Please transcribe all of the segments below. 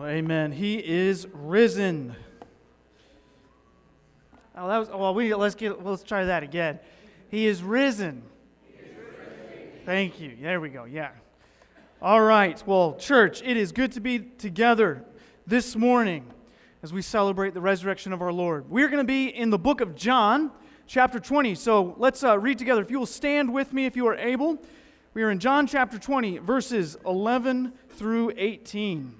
Well, amen. He is risen. Oh, that was well. We let's get let's try that again. He is risen. Thank you. There we go. Yeah. All right. Well, church, it is good to be together this morning as we celebrate the resurrection of our Lord. We're going to be in the book of John, chapter 20. So let's uh, read together. If you will stand with me, if you are able. We are in John chapter 20, verses 11 through 18.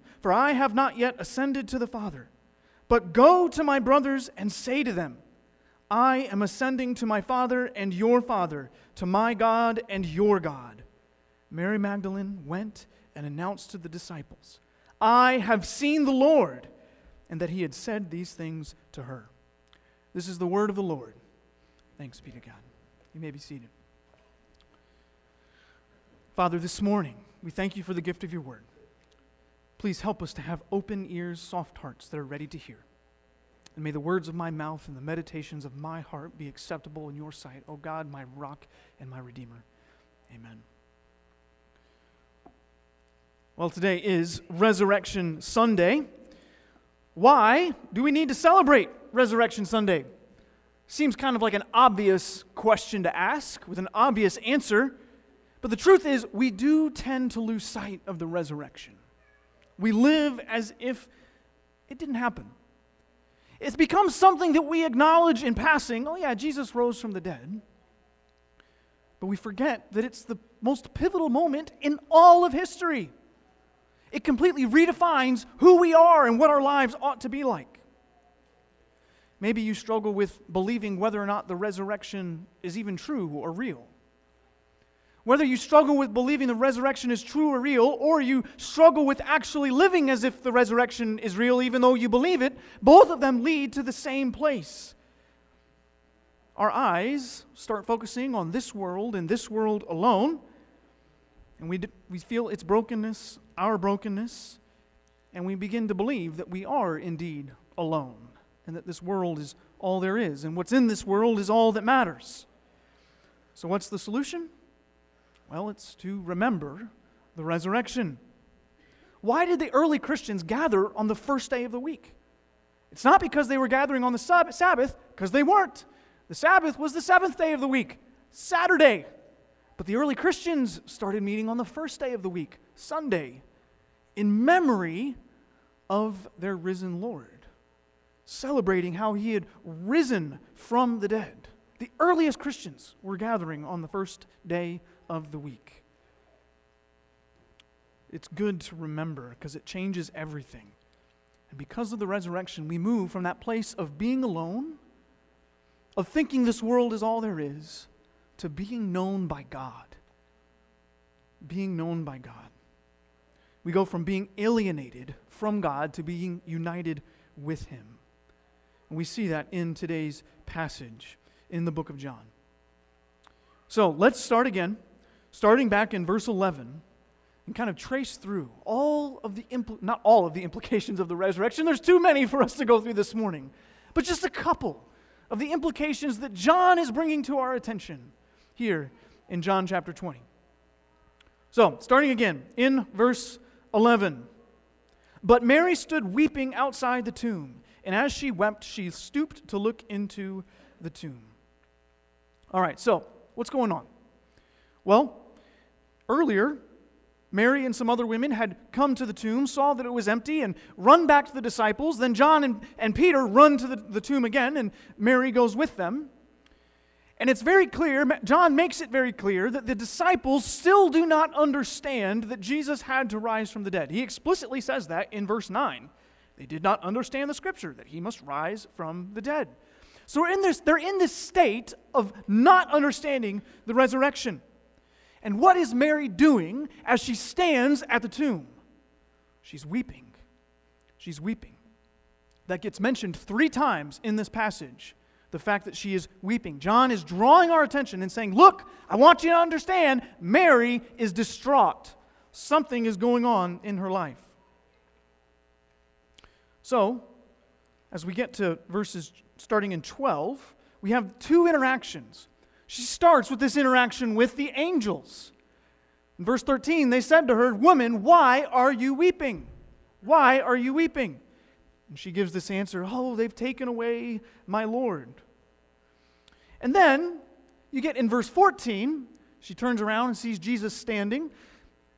for I have not yet ascended to the Father. But go to my brothers and say to them, I am ascending to my Father and your Father, to my God and your God. Mary Magdalene went and announced to the disciples, I have seen the Lord, and that he had said these things to her. This is the word of the Lord. Thanks be to God. You may be seated. Father, this morning, we thank you for the gift of your word. Please help us to have open ears, soft hearts that are ready to hear. And may the words of my mouth and the meditations of my heart be acceptable in your sight, O God, my rock and my redeemer. Amen. Well, today is Resurrection Sunday. Why do we need to celebrate Resurrection Sunday? Seems kind of like an obvious question to ask with an obvious answer, but the truth is, we do tend to lose sight of the resurrection. We live as if it didn't happen. It's become something that we acknowledge in passing. Oh, yeah, Jesus rose from the dead. But we forget that it's the most pivotal moment in all of history. It completely redefines who we are and what our lives ought to be like. Maybe you struggle with believing whether or not the resurrection is even true or real. Whether you struggle with believing the resurrection is true or real, or you struggle with actually living as if the resurrection is real, even though you believe it, both of them lead to the same place. Our eyes start focusing on this world and this world alone, and we, we feel its brokenness, our brokenness, and we begin to believe that we are indeed alone and that this world is all there is, and what's in this world is all that matters. So, what's the solution? Well, it's to remember the resurrection. Why did the early Christians gather on the first day of the week? It's not because they were gathering on the Sabbath, because they weren't. The Sabbath was the seventh day of the week, Saturday. But the early Christians started meeting on the first day of the week, Sunday, in memory of their risen Lord celebrating how he had risen from the dead. The earliest Christians were gathering on the first day of the week. It's good to remember because it changes everything. And because of the resurrection, we move from that place of being alone, of thinking this world is all there is, to being known by God. Being known by God. We go from being alienated from God to being united with Him. And we see that in today's passage in the book of John. So let's start again, starting back in verse 11, and kind of trace through all of the, impl- not all of the implications of the resurrection. There's too many for us to go through this morning, but just a couple of the implications that John is bringing to our attention here in John chapter 20. So, starting again in verse 11. But Mary stood weeping outside the tomb. And as she wept, she stooped to look into the tomb. All right, so what's going on? Well, Earlier, Mary and some other women had come to the tomb, saw that it was empty, and run back to the disciples. Then John and, and Peter run to the, the tomb again, and Mary goes with them. And it's very clear, John makes it very clear that the disciples still do not understand that Jesus had to rise from the dead. He explicitly says that in verse 9. They did not understand the scripture that he must rise from the dead. So in this, they're in this state of not understanding the resurrection. And what is Mary doing as she stands at the tomb? She's weeping. She's weeping. That gets mentioned three times in this passage. The fact that she is weeping. John is drawing our attention and saying, Look, I want you to understand, Mary is distraught. Something is going on in her life. So, as we get to verses starting in 12, we have two interactions she starts with this interaction with the angels. In verse 13, they said to her, Woman, why are you weeping? Why are you weeping? And she gives this answer Oh, they've taken away my Lord. And then you get in verse 14, she turns around and sees Jesus standing.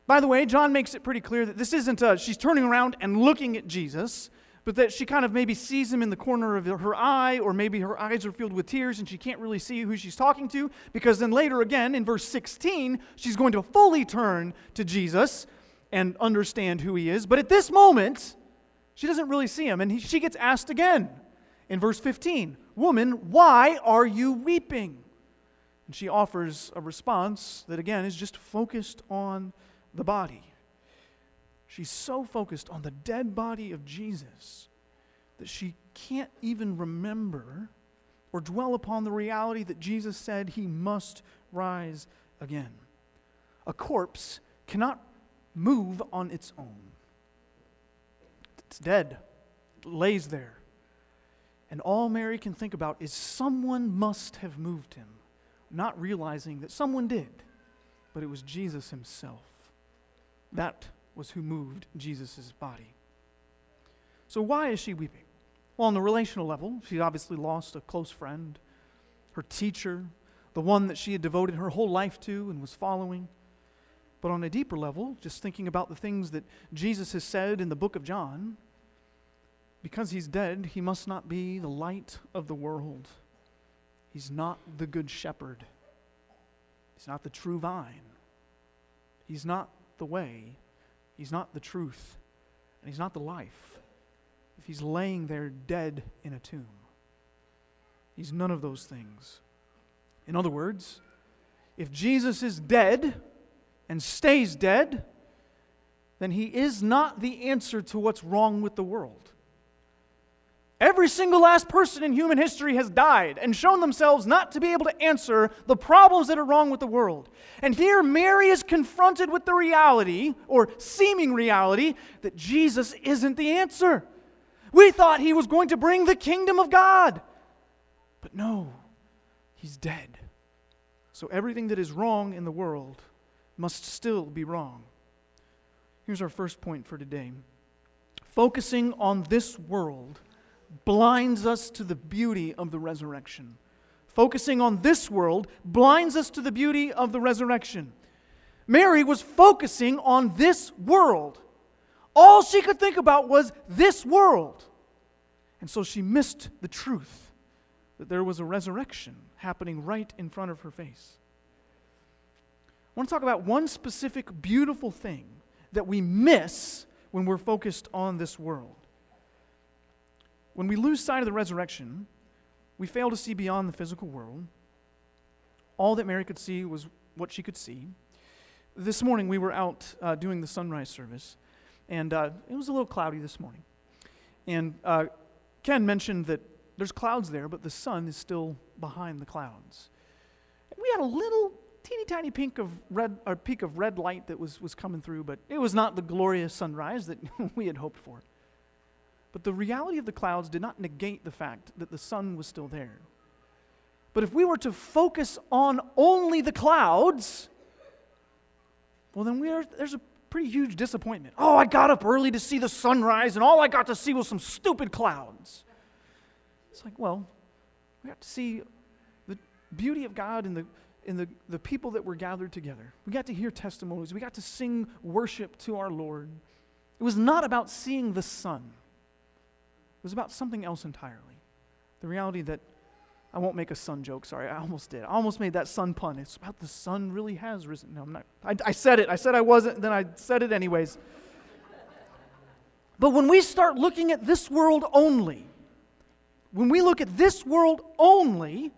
By the way, John makes it pretty clear that this isn't a, she's turning around and looking at Jesus but that she kind of maybe sees him in the corner of her eye, or maybe her eyes are filled with tears and she can't really see who she's talking to, because then later again in verse 16, she's going to fully turn to Jesus and understand who he is. But at this moment, she doesn't really see him, and he, she gets asked again in verse 15 Woman, why are you weeping? And she offers a response that again is just focused on the body. She's so focused on the dead body of Jesus that she can't even remember or dwell upon the reality that Jesus said he must rise again. A corpse cannot move on its own, it's dead, it lays there. And all Mary can think about is someone must have moved him, not realizing that someone did, but it was Jesus himself. That was who moved Jesus' body. So, why is she weeping? Well, on the relational level, she obviously lost a close friend, her teacher, the one that she had devoted her whole life to and was following. But on a deeper level, just thinking about the things that Jesus has said in the book of John, because he's dead, he must not be the light of the world. He's not the good shepherd. He's not the true vine. He's not the way. He's not the truth, and He's not the life. If He's laying there dead in a tomb, He's none of those things. In other words, if Jesus is dead and stays dead, then He is not the answer to what's wrong with the world. Every single last person in human history has died and shown themselves not to be able to answer the problems that are wrong with the world. And here, Mary is confronted with the reality, or seeming reality, that Jesus isn't the answer. We thought he was going to bring the kingdom of God. But no, he's dead. So everything that is wrong in the world must still be wrong. Here's our first point for today focusing on this world blinds us to the beauty of the resurrection. Focusing on this world blinds us to the beauty of the resurrection. Mary was focusing on this world. All she could think about was this world. And so she missed the truth that there was a resurrection happening right in front of her face. I want to talk about one specific beautiful thing that we miss when we're focused on this world. When we lose sight of the resurrection, we fail to see beyond the physical world. All that Mary could see was what she could see. This morning we were out uh, doing the sunrise service, and uh, it was a little cloudy this morning. And uh, Ken mentioned that there's clouds there, but the sun is still behind the clouds. And we had a little teeny tiny pink of red, or peak of red light that was, was coming through, but it was not the glorious sunrise that we had hoped for. But the reality of the clouds did not negate the fact that the sun was still there. But if we were to focus on only the clouds, well, then are, there's a pretty huge disappointment. Oh, I got up early to see the sunrise, and all I got to see was some stupid clouds. It's like, well, we got to see the beauty of God and the, in the, the people that were gathered together. We got to hear testimonies. We got to sing worship to our Lord. It was not about seeing the sun, it was about something else entirely. The reality that I won't make a sun joke, sorry, I almost did. I almost made that sun pun. It's about the sun really has risen. No, I'm not. I, I said it. I said I wasn't, then I said it anyways. But when we start looking at this world only, when we look at this world only,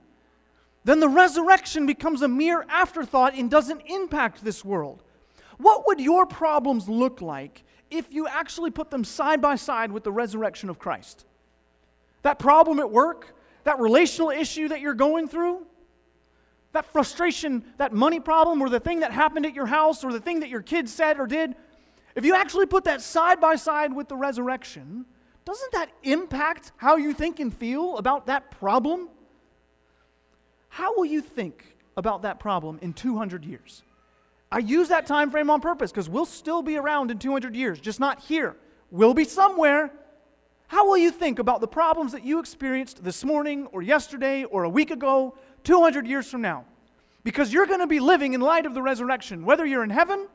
then the resurrection becomes a mere afterthought and doesn't impact this world. What would your problems look like if you actually put them side by side with the resurrection of Christ? That problem at work, that relational issue that you're going through, that frustration, that money problem, or the thing that happened at your house, or the thing that your kids said or did, if you actually put that side by side with the resurrection, doesn't that impact how you think and feel about that problem? How will you think about that problem in 200 years? I use that time frame on purpose because we'll still be around in 200 years, just not here. We'll be somewhere. How will you think about the problems that you experienced this morning or yesterday or a week ago, 200 years from now? Because you're going to be living in light of the resurrection, whether you're in heaven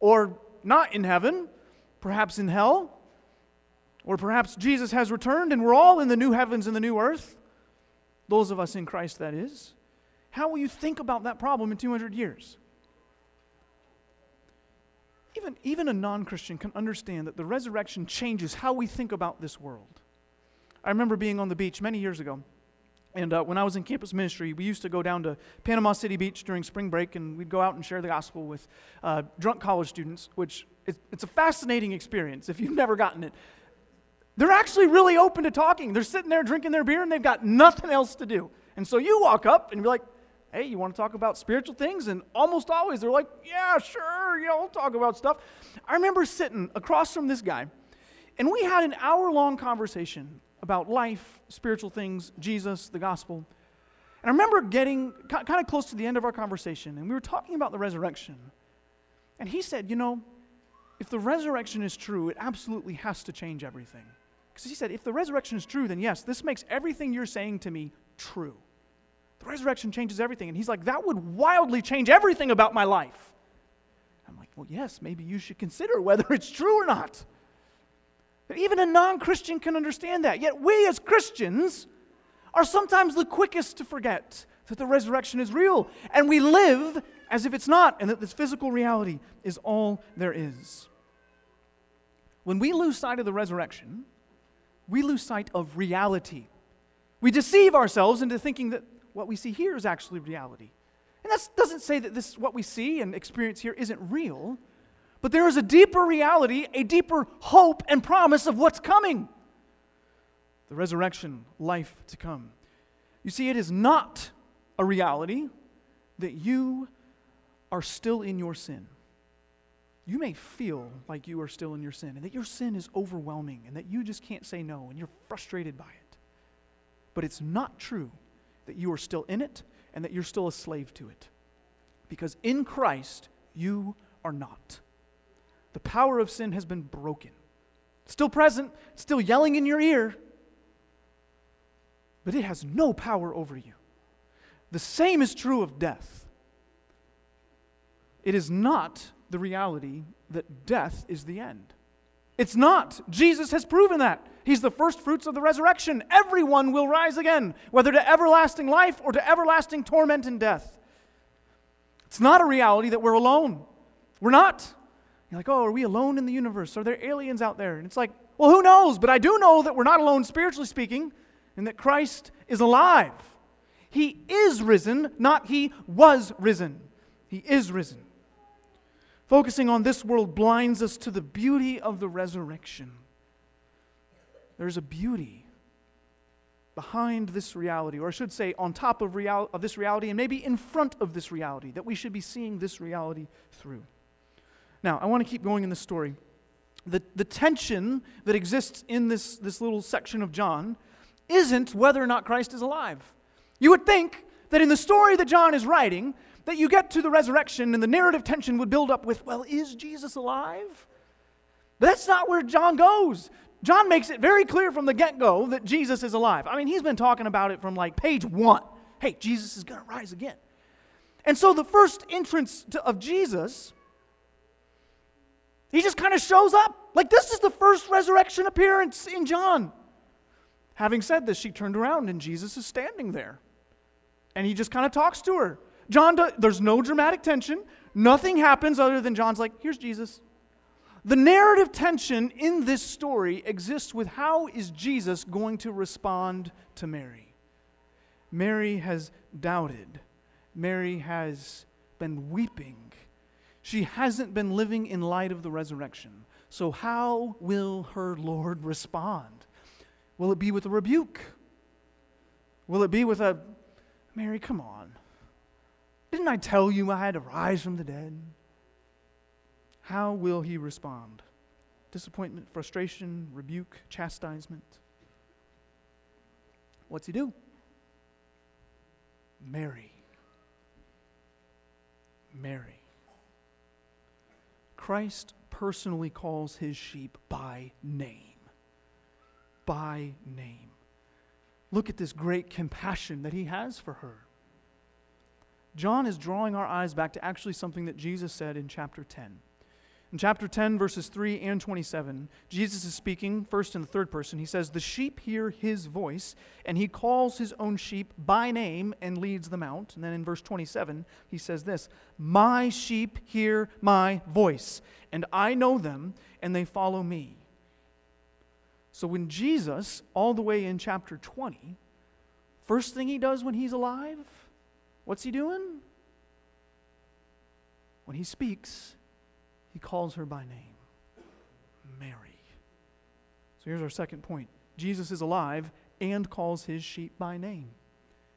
or not in heaven, perhaps in hell, or perhaps Jesus has returned and we're all in the new heavens and the new earth. Those of us in Christ, that is. How will you think about that problem in 200 years? Even, even a non Christian can understand that the resurrection changes how we think about this world. I remember being on the beach many years ago. And uh, when I was in campus ministry, we used to go down to Panama City Beach during spring break, and we'd go out and share the gospel with uh, drunk college students, which is, it's a fascinating experience if you've never gotten it. They're actually really open to talking. They're sitting there drinking their beer, and they've got nothing else to do. And so you walk up and be like, hey, you want to talk about spiritual things? And almost always they're like, yeah, sure, you know, we'll talk about stuff. I remember sitting across from this guy, and we had an hour long conversation about life, spiritual things, Jesus, the gospel. And I remember getting kind of close to the end of our conversation, and we were talking about the resurrection. And he said, You know, if the resurrection is true, it absolutely has to change everything. Because he said, If the resurrection is true, then yes, this makes everything you're saying to me true. The resurrection changes everything. And he's like, That would wildly change everything about my life. I'm like, Well, yes, maybe you should consider whether it's true or not. Even a non Christian can understand that. Yet we as Christians are sometimes the quickest to forget that the resurrection is real. And we live as if it's not, and that this physical reality is all there is. When we lose sight of the resurrection, we lose sight of reality. We deceive ourselves into thinking that what we see here is actually reality. And that doesn't say that this what we see and experience here isn't real, but there is a deeper reality, a deeper hope and promise of what's coming. The resurrection, life to come. You see, it is not a reality that you are still in your sin. You may feel like you are still in your sin and that your sin is overwhelming and that you just can't say no and you're frustrated by it. But it's not true that you are still in it and that you're still a slave to it. Because in Christ, you are not. The power of sin has been broken. Still present, still yelling in your ear, but it has no power over you. The same is true of death. It is not the reality that death is the end. It's not. Jesus has proven that. He's the first fruits of the resurrection. Everyone will rise again, whether to everlasting life or to everlasting torment and death. It's not a reality that we're alone. We're not. You're like, oh, are we alone in the universe? Are there aliens out there? And it's like, well, who knows? But I do know that we're not alone spiritually speaking, and that Christ is alive. He is risen, not he was risen. He is risen. Focusing on this world blinds us to the beauty of the resurrection. There's a beauty behind this reality, or I should say, on top of, real- of this reality, and maybe in front of this reality, that we should be seeing this reality through. Now, I want to keep going in this story. The, the tension that exists in this, this little section of John isn't whether or not Christ is alive. You would think that in the story that John is writing, that you get to the resurrection and the narrative tension would build up with, well, is Jesus alive? But that's not where John goes. John makes it very clear from the get go that Jesus is alive. I mean, he's been talking about it from like page one. Hey, Jesus is going to rise again. And so the first entrance to, of Jesus, he just kind of shows up. Like this is the first resurrection appearance in John. Having said this, she turned around and Jesus is standing there. And he just kind of talks to her. John, there's no dramatic tension. Nothing happens other than John's like, here's Jesus. The narrative tension in this story exists with how is Jesus going to respond to Mary? Mary has doubted. Mary has been weeping. She hasn't been living in light of the resurrection. So, how will her Lord respond? Will it be with a rebuke? Will it be with a, Mary, come on. Didn't I tell you I had to rise from the dead? How will he respond? Disappointment, frustration, rebuke, chastisement? What's he do? Mary. Mary. Christ personally calls his sheep by name. By name. Look at this great compassion that he has for her. John is drawing our eyes back to actually something that Jesus said in chapter 10. In chapter 10, verses 3 and 27, Jesus is speaking first in the third person. He says, The sheep hear his voice, and he calls his own sheep by name and leads them out. And then in verse 27, he says this My sheep hear my voice, and I know them, and they follow me. So when Jesus, all the way in chapter 20, first thing he does when he's alive, what's he doing? When he speaks, he calls her by name Mary. So here's our second point Jesus is alive and calls his sheep by name.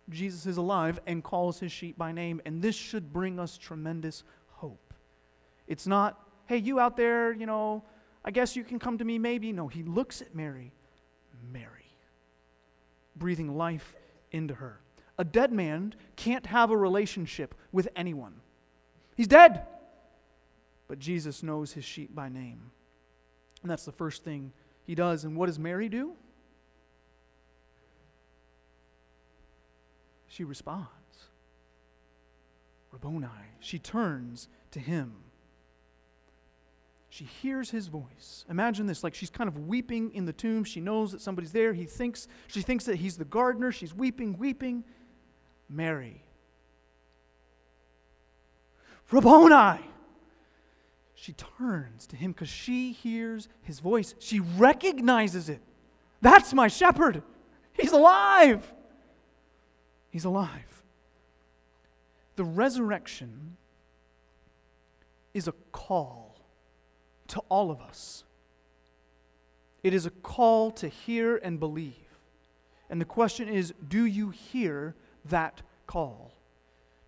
Jesus is alive and calls his sheep by name, and this should bring us tremendous hope. It's not, hey, you out there, you know, I guess you can come to me maybe. No, he looks at Mary, Mary, breathing life into her. A dead man can't have a relationship with anyone, he's dead. But Jesus knows his sheep by name. And that's the first thing he does. And what does Mary do? She responds. Rabboni. She turns to him. She hears his voice. Imagine this like she's kind of weeping in the tomb. She knows that somebody's there. He thinks she thinks that he's the gardener. She's weeping, weeping. Mary. Rabboni she turns to him because she hears his voice. She recognizes it. That's my shepherd. He's alive. He's alive. The resurrection is a call to all of us. It is a call to hear and believe. And the question is do you hear that call?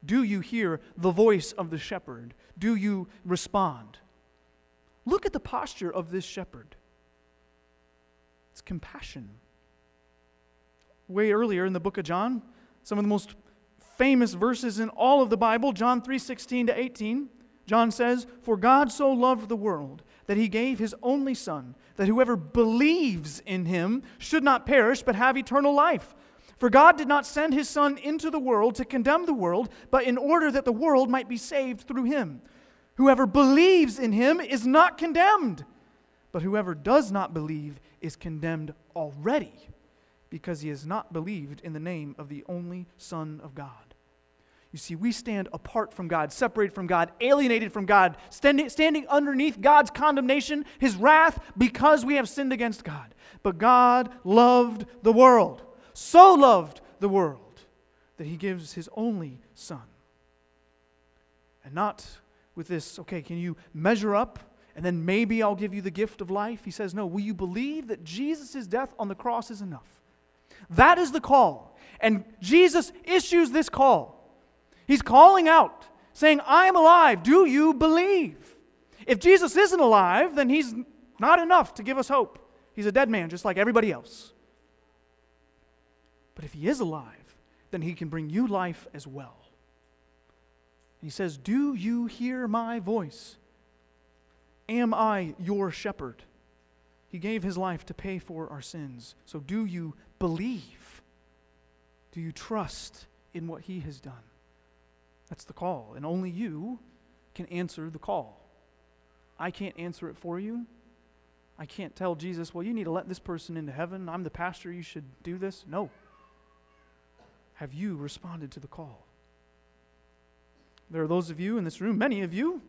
Do you hear the voice of the shepherd? Do you respond? Look at the posture of this shepherd. It's compassion. Way earlier in the book of John, some of the most famous verses in all of the Bible, John 3:16 to 18, John says, "For God so loved the world that he gave his only son, that whoever believes in him should not perish but have eternal life." For God did not send his Son into the world to condemn the world, but in order that the world might be saved through him. Whoever believes in him is not condemned, but whoever does not believe is condemned already, because he has not believed in the name of the only Son of God. You see, we stand apart from God, separated from God, alienated from God, standing, standing underneath God's condemnation, his wrath, because we have sinned against God. But God loved the world, so loved the world, that he gives his only Son. And not with this, okay, can you measure up and then maybe I'll give you the gift of life? He says, no. Will you believe that Jesus' death on the cross is enough? That is the call. And Jesus issues this call. He's calling out, saying, I am alive. Do you believe? If Jesus isn't alive, then he's not enough to give us hope. He's a dead man, just like everybody else. But if he is alive, then he can bring you life as well. He says, Do you hear my voice? Am I your shepherd? He gave his life to pay for our sins. So do you believe? Do you trust in what he has done? That's the call. And only you can answer the call. I can't answer it for you. I can't tell Jesus, well, you need to let this person into heaven. I'm the pastor. You should do this. No. Have you responded to the call? There are those of you in this room, many of you,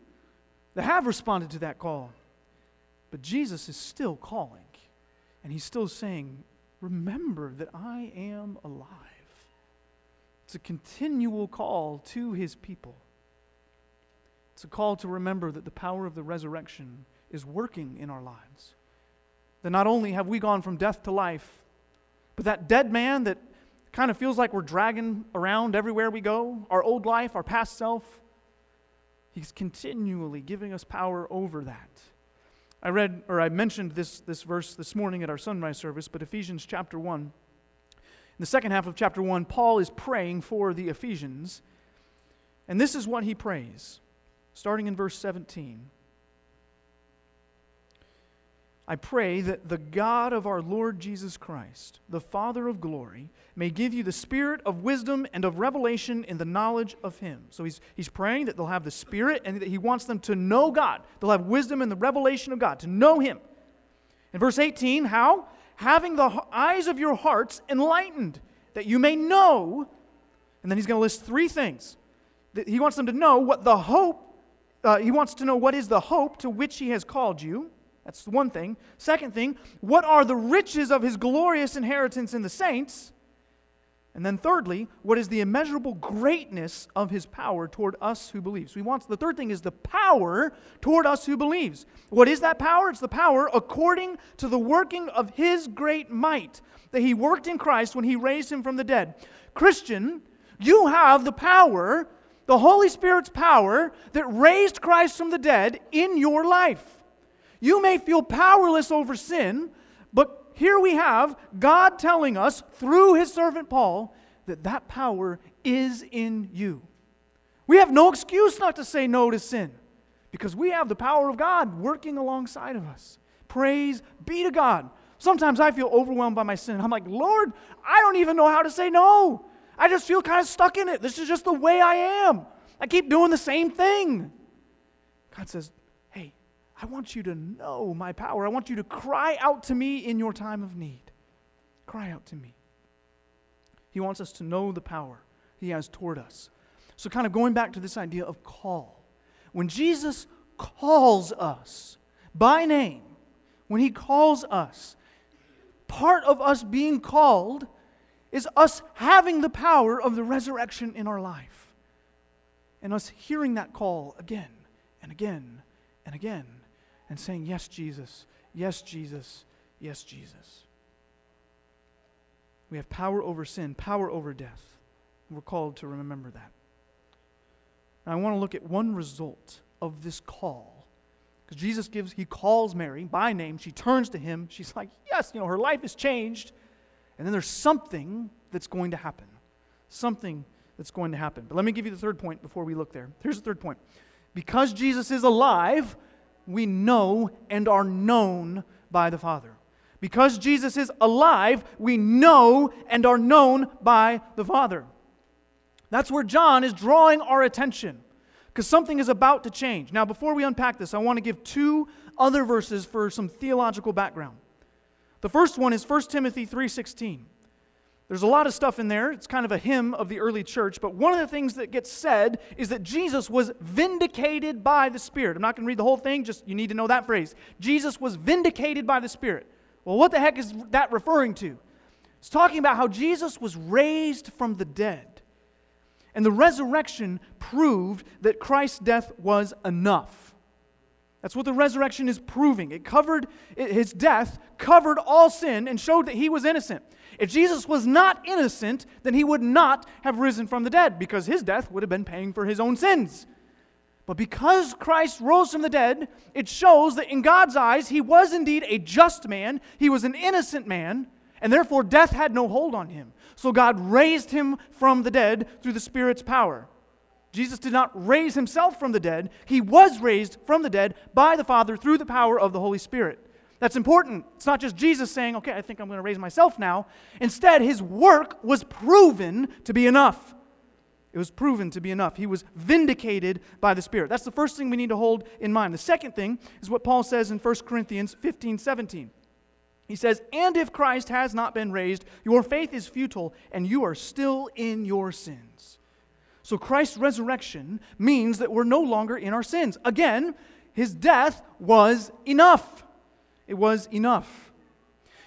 that have responded to that call. But Jesus is still calling. And he's still saying, Remember that I am alive. It's a continual call to his people. It's a call to remember that the power of the resurrection is working in our lives. That not only have we gone from death to life, but that dead man that kind of feels like we're dragging around everywhere we go, our old life, our past self, he's continually giving us power over that. I read, or I mentioned this, this verse this morning at our sunrise service, but Ephesians chapter 1. In the second half of chapter 1, Paul is praying for the Ephesians. And this is what he prays, starting in verse 17. I pray that the God of our Lord Jesus Christ, the Father of glory, may give you the spirit of wisdom and of revelation in the knowledge of Him. So he's, he's praying that they'll have the Spirit and that He wants them to know God. They'll have wisdom and the revelation of God, to know Him. In verse 18, how? Having the eyes of your hearts enlightened, that you may know. And then he's going to list three things. He wants them to know what the hope, uh, he wants to know what is the hope to which He has called you that's one thing. Second thing, what are the riches of his glorious inheritance in the saints? And then thirdly, what is the immeasurable greatness of his power toward us who believe? So he wants the third thing is the power toward us who believes. What is that power? It's the power according to the working of his great might that he worked in Christ when he raised him from the dead. Christian, you have the power, the Holy Spirit's power that raised Christ from the dead in your life. You may feel powerless over sin, but here we have God telling us through his servant Paul that that power is in you. We have no excuse not to say no to sin because we have the power of God working alongside of us. Praise be to God. Sometimes I feel overwhelmed by my sin. I'm like, Lord, I don't even know how to say no. I just feel kind of stuck in it. This is just the way I am. I keep doing the same thing. God says, I want you to know my power. I want you to cry out to me in your time of need. Cry out to me. He wants us to know the power he has toward us. So, kind of going back to this idea of call. When Jesus calls us by name, when he calls us, part of us being called is us having the power of the resurrection in our life and us hearing that call again and again and again and saying, Yes, Jesus, yes, Jesus, yes, Jesus. We have power over sin, power over death. We're called to remember that. Now, I want to look at one result of this call. Because Jesus gives, he calls Mary by name. She turns to him. She's like, Yes, you know, her life has changed. And then there's something that's going to happen. Something that's going to happen. But let me give you the third point before we look there. Here's the third point. Because Jesus is alive, we know and are known by the Father. Because Jesus is alive, we know and are known by the Father. That's where John is drawing our attention because something is about to change. Now, before we unpack this, I want to give two other verses for some theological background. The first one is 1 Timothy 3:16. There's a lot of stuff in there. It's kind of a hymn of the early church. But one of the things that gets said is that Jesus was vindicated by the Spirit. I'm not going to read the whole thing, just you need to know that phrase. Jesus was vindicated by the Spirit. Well, what the heck is that referring to? It's talking about how Jesus was raised from the dead. And the resurrection proved that Christ's death was enough. That's what the resurrection is proving. It covered, his death covered all sin and showed that he was innocent. If Jesus was not innocent, then he would not have risen from the dead because his death would have been paying for his own sins. But because Christ rose from the dead, it shows that in God's eyes, he was indeed a just man, he was an innocent man, and therefore death had no hold on him. So God raised him from the dead through the Spirit's power. Jesus did not raise himself from the dead, he was raised from the dead by the Father through the power of the Holy Spirit. That's important. It's not just Jesus saying, okay, I think I'm going to raise myself now. Instead, his work was proven to be enough. It was proven to be enough. He was vindicated by the Spirit. That's the first thing we need to hold in mind. The second thing is what Paul says in 1 Corinthians 15 17. He says, And if Christ has not been raised, your faith is futile, and you are still in your sins. So Christ's resurrection means that we're no longer in our sins. Again, his death was enough. It was enough.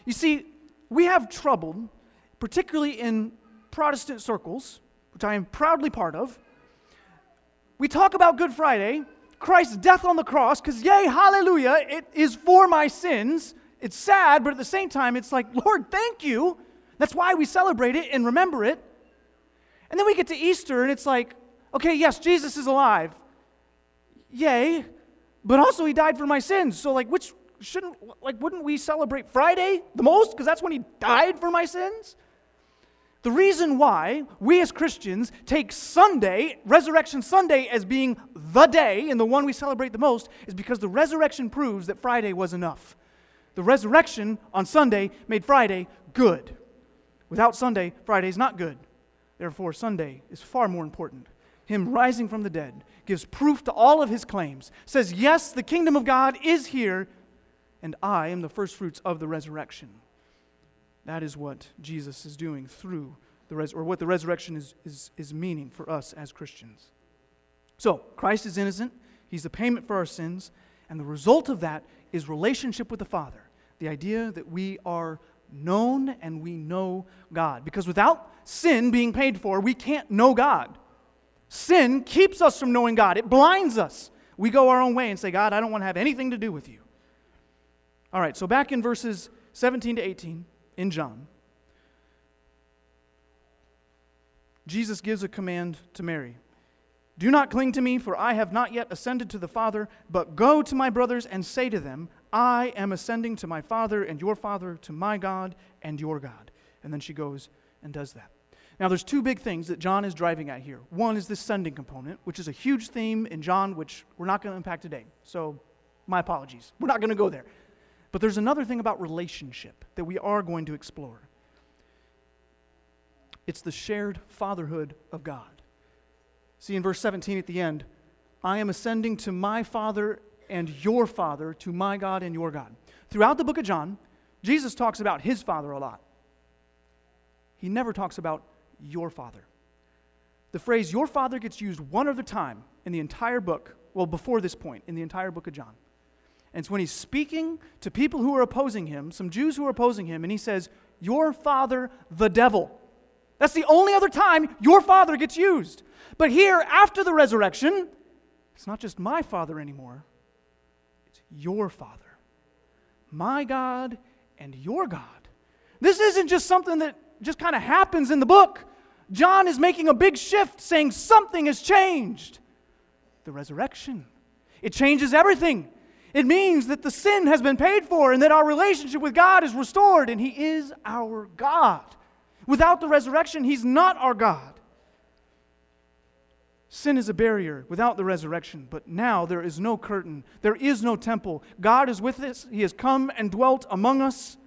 You see, we have trouble, particularly in Protestant circles, which I am proudly part of. We talk about Good Friday, Christ's death on the cross, because, yay, hallelujah, it is for my sins. It's sad, but at the same time, it's like, Lord, thank you. That's why we celebrate it and remember it. And then we get to Easter and it's like, okay, yes, Jesus is alive. Yay. But also he died for my sins. So like which shouldn't like wouldn't we celebrate Friday the most because that's when he died for my sins? The reason why we as Christians take Sunday, Resurrection Sunday, as being the day and the one we celebrate the most is because the resurrection proves that Friday was enough. The resurrection on Sunday made Friday good. Without Sunday, Friday is not good. Therefore, Sunday is far more important. Him rising from the dead gives proof to all of his claims, says, Yes, the kingdom of God is here, and I am the firstfruits of the resurrection. That is what Jesus is doing through the res- or what the resurrection is, is, is meaning for us as Christians. So, Christ is innocent, he's the payment for our sins, and the result of that is relationship with the Father. The idea that we are known and we know God. Because without sin being paid for, we can't know God. Sin keeps us from knowing God, it blinds us. We go our own way and say, God, I don't want to have anything to do with you. All right, so back in verses 17 to 18 in John, Jesus gives a command to Mary Do not cling to me, for I have not yet ascended to the Father, but go to my brothers and say to them, I am ascending to my Father and your Father, to my God and your God. And then she goes and does that. Now, there's two big things that John is driving at here. One is this sending component, which is a huge theme in John, which we're not going to unpack today. So, my apologies. We're not going to go there. But there's another thing about relationship that we are going to explore it's the shared fatherhood of God. See, in verse 17 at the end, I am ascending to my Father and your Father, to my God and your God. Throughout the book of John, Jesus talks about his Father a lot. He never talks about your Father. The phrase your Father gets used one other time in the entire book, well, before this point, in the entire book of John. And it's when he's speaking to people who are opposing him, some Jews who are opposing him, and he says, Your father, the devil. That's the only other time your father gets used. But here, after the resurrection, it's not just my father anymore, it's your father. My God and your God. This isn't just something that just kind of happens in the book. John is making a big shift, saying something has changed. The resurrection. It changes everything. It means that the sin has been paid for and that our relationship with God is restored, and He is our God. Without the resurrection, He's not our God. Sin is a barrier without the resurrection, but now there is no curtain. There is no temple. God is with us. He has come and dwelt among us.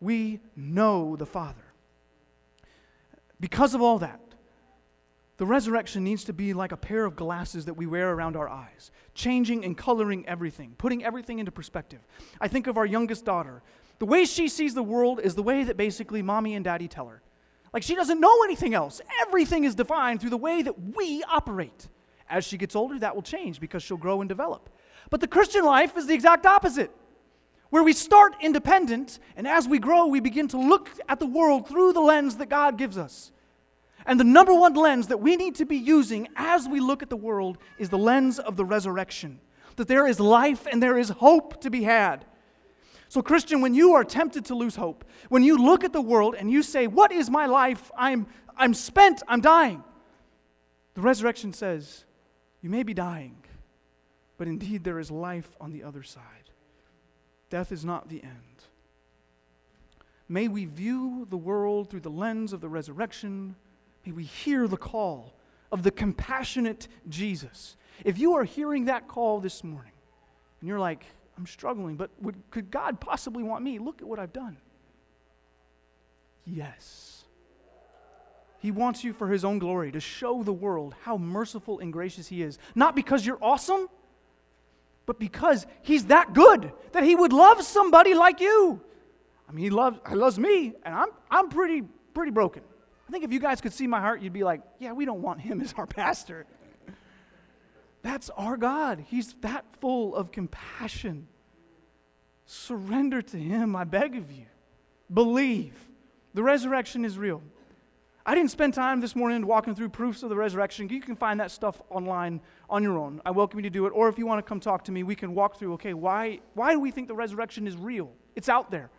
We know the Father. Because of all that, the resurrection needs to be like a pair of glasses that we wear around our eyes, changing and coloring everything, putting everything into perspective. I think of our youngest daughter. The way she sees the world is the way that basically mommy and daddy tell her. Like she doesn't know anything else. Everything is defined through the way that we operate. As she gets older, that will change because she'll grow and develop. But the Christian life is the exact opposite, where we start independent, and as we grow, we begin to look at the world through the lens that God gives us. And the number one lens that we need to be using as we look at the world is the lens of the resurrection that there is life and there is hope to be had. So, Christian, when you are tempted to lose hope, when you look at the world and you say, What is my life? I'm, I'm spent, I'm dying. The resurrection says, You may be dying, but indeed there is life on the other side. Death is not the end. May we view the world through the lens of the resurrection May we hear the call of the compassionate Jesus. If you are hearing that call this morning and you're like, I'm struggling, but would, could God possibly want me? Look at what I've done. Yes. He wants you for His own glory, to show the world how merciful and gracious He is. Not because you're awesome, but because He's that good that He would love somebody like you. I mean, He loves, he loves me, and I'm, I'm pretty, pretty broken. I think if you guys could see my heart, you'd be like, yeah, we don't want Him as our pastor. That's our God. He's that full of compassion. Surrender to Him, I beg of you. Believe. The resurrection is real. I didn't spend time this morning walking through proofs of the resurrection. You can find that stuff online on your own. I welcome you to do it. Or if you want to come talk to me, we can walk through okay, why, why do we think the resurrection is real? It's out there.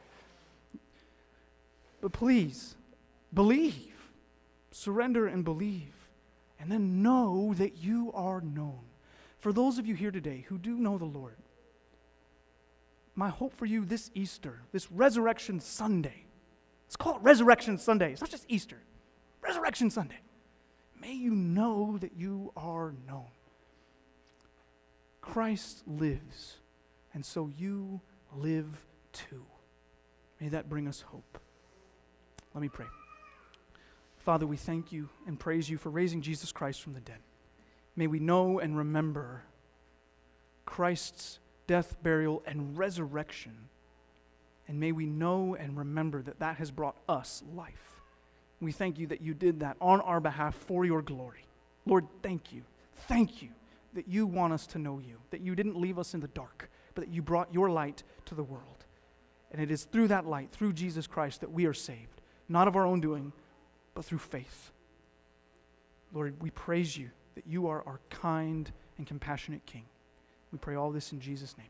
But please, believe. Surrender and believe. And then know that you are known. For those of you here today who do know the Lord, my hope for you this Easter, this Resurrection Sunday, let's call it Resurrection Sunday. It's not just Easter, Resurrection Sunday. May you know that you are known. Christ lives, and so you live too. May that bring us hope. Let me pray. Father, we thank you and praise you for raising Jesus Christ from the dead. May we know and remember Christ's death, burial, and resurrection. And may we know and remember that that has brought us life. We thank you that you did that on our behalf for your glory. Lord, thank you. Thank you that you want us to know you, that you didn't leave us in the dark, but that you brought your light to the world. And it is through that light, through Jesus Christ, that we are saved, not of our own doing, but through faith. Lord, we praise you that you are our kind and compassionate King. We pray all this in Jesus' name.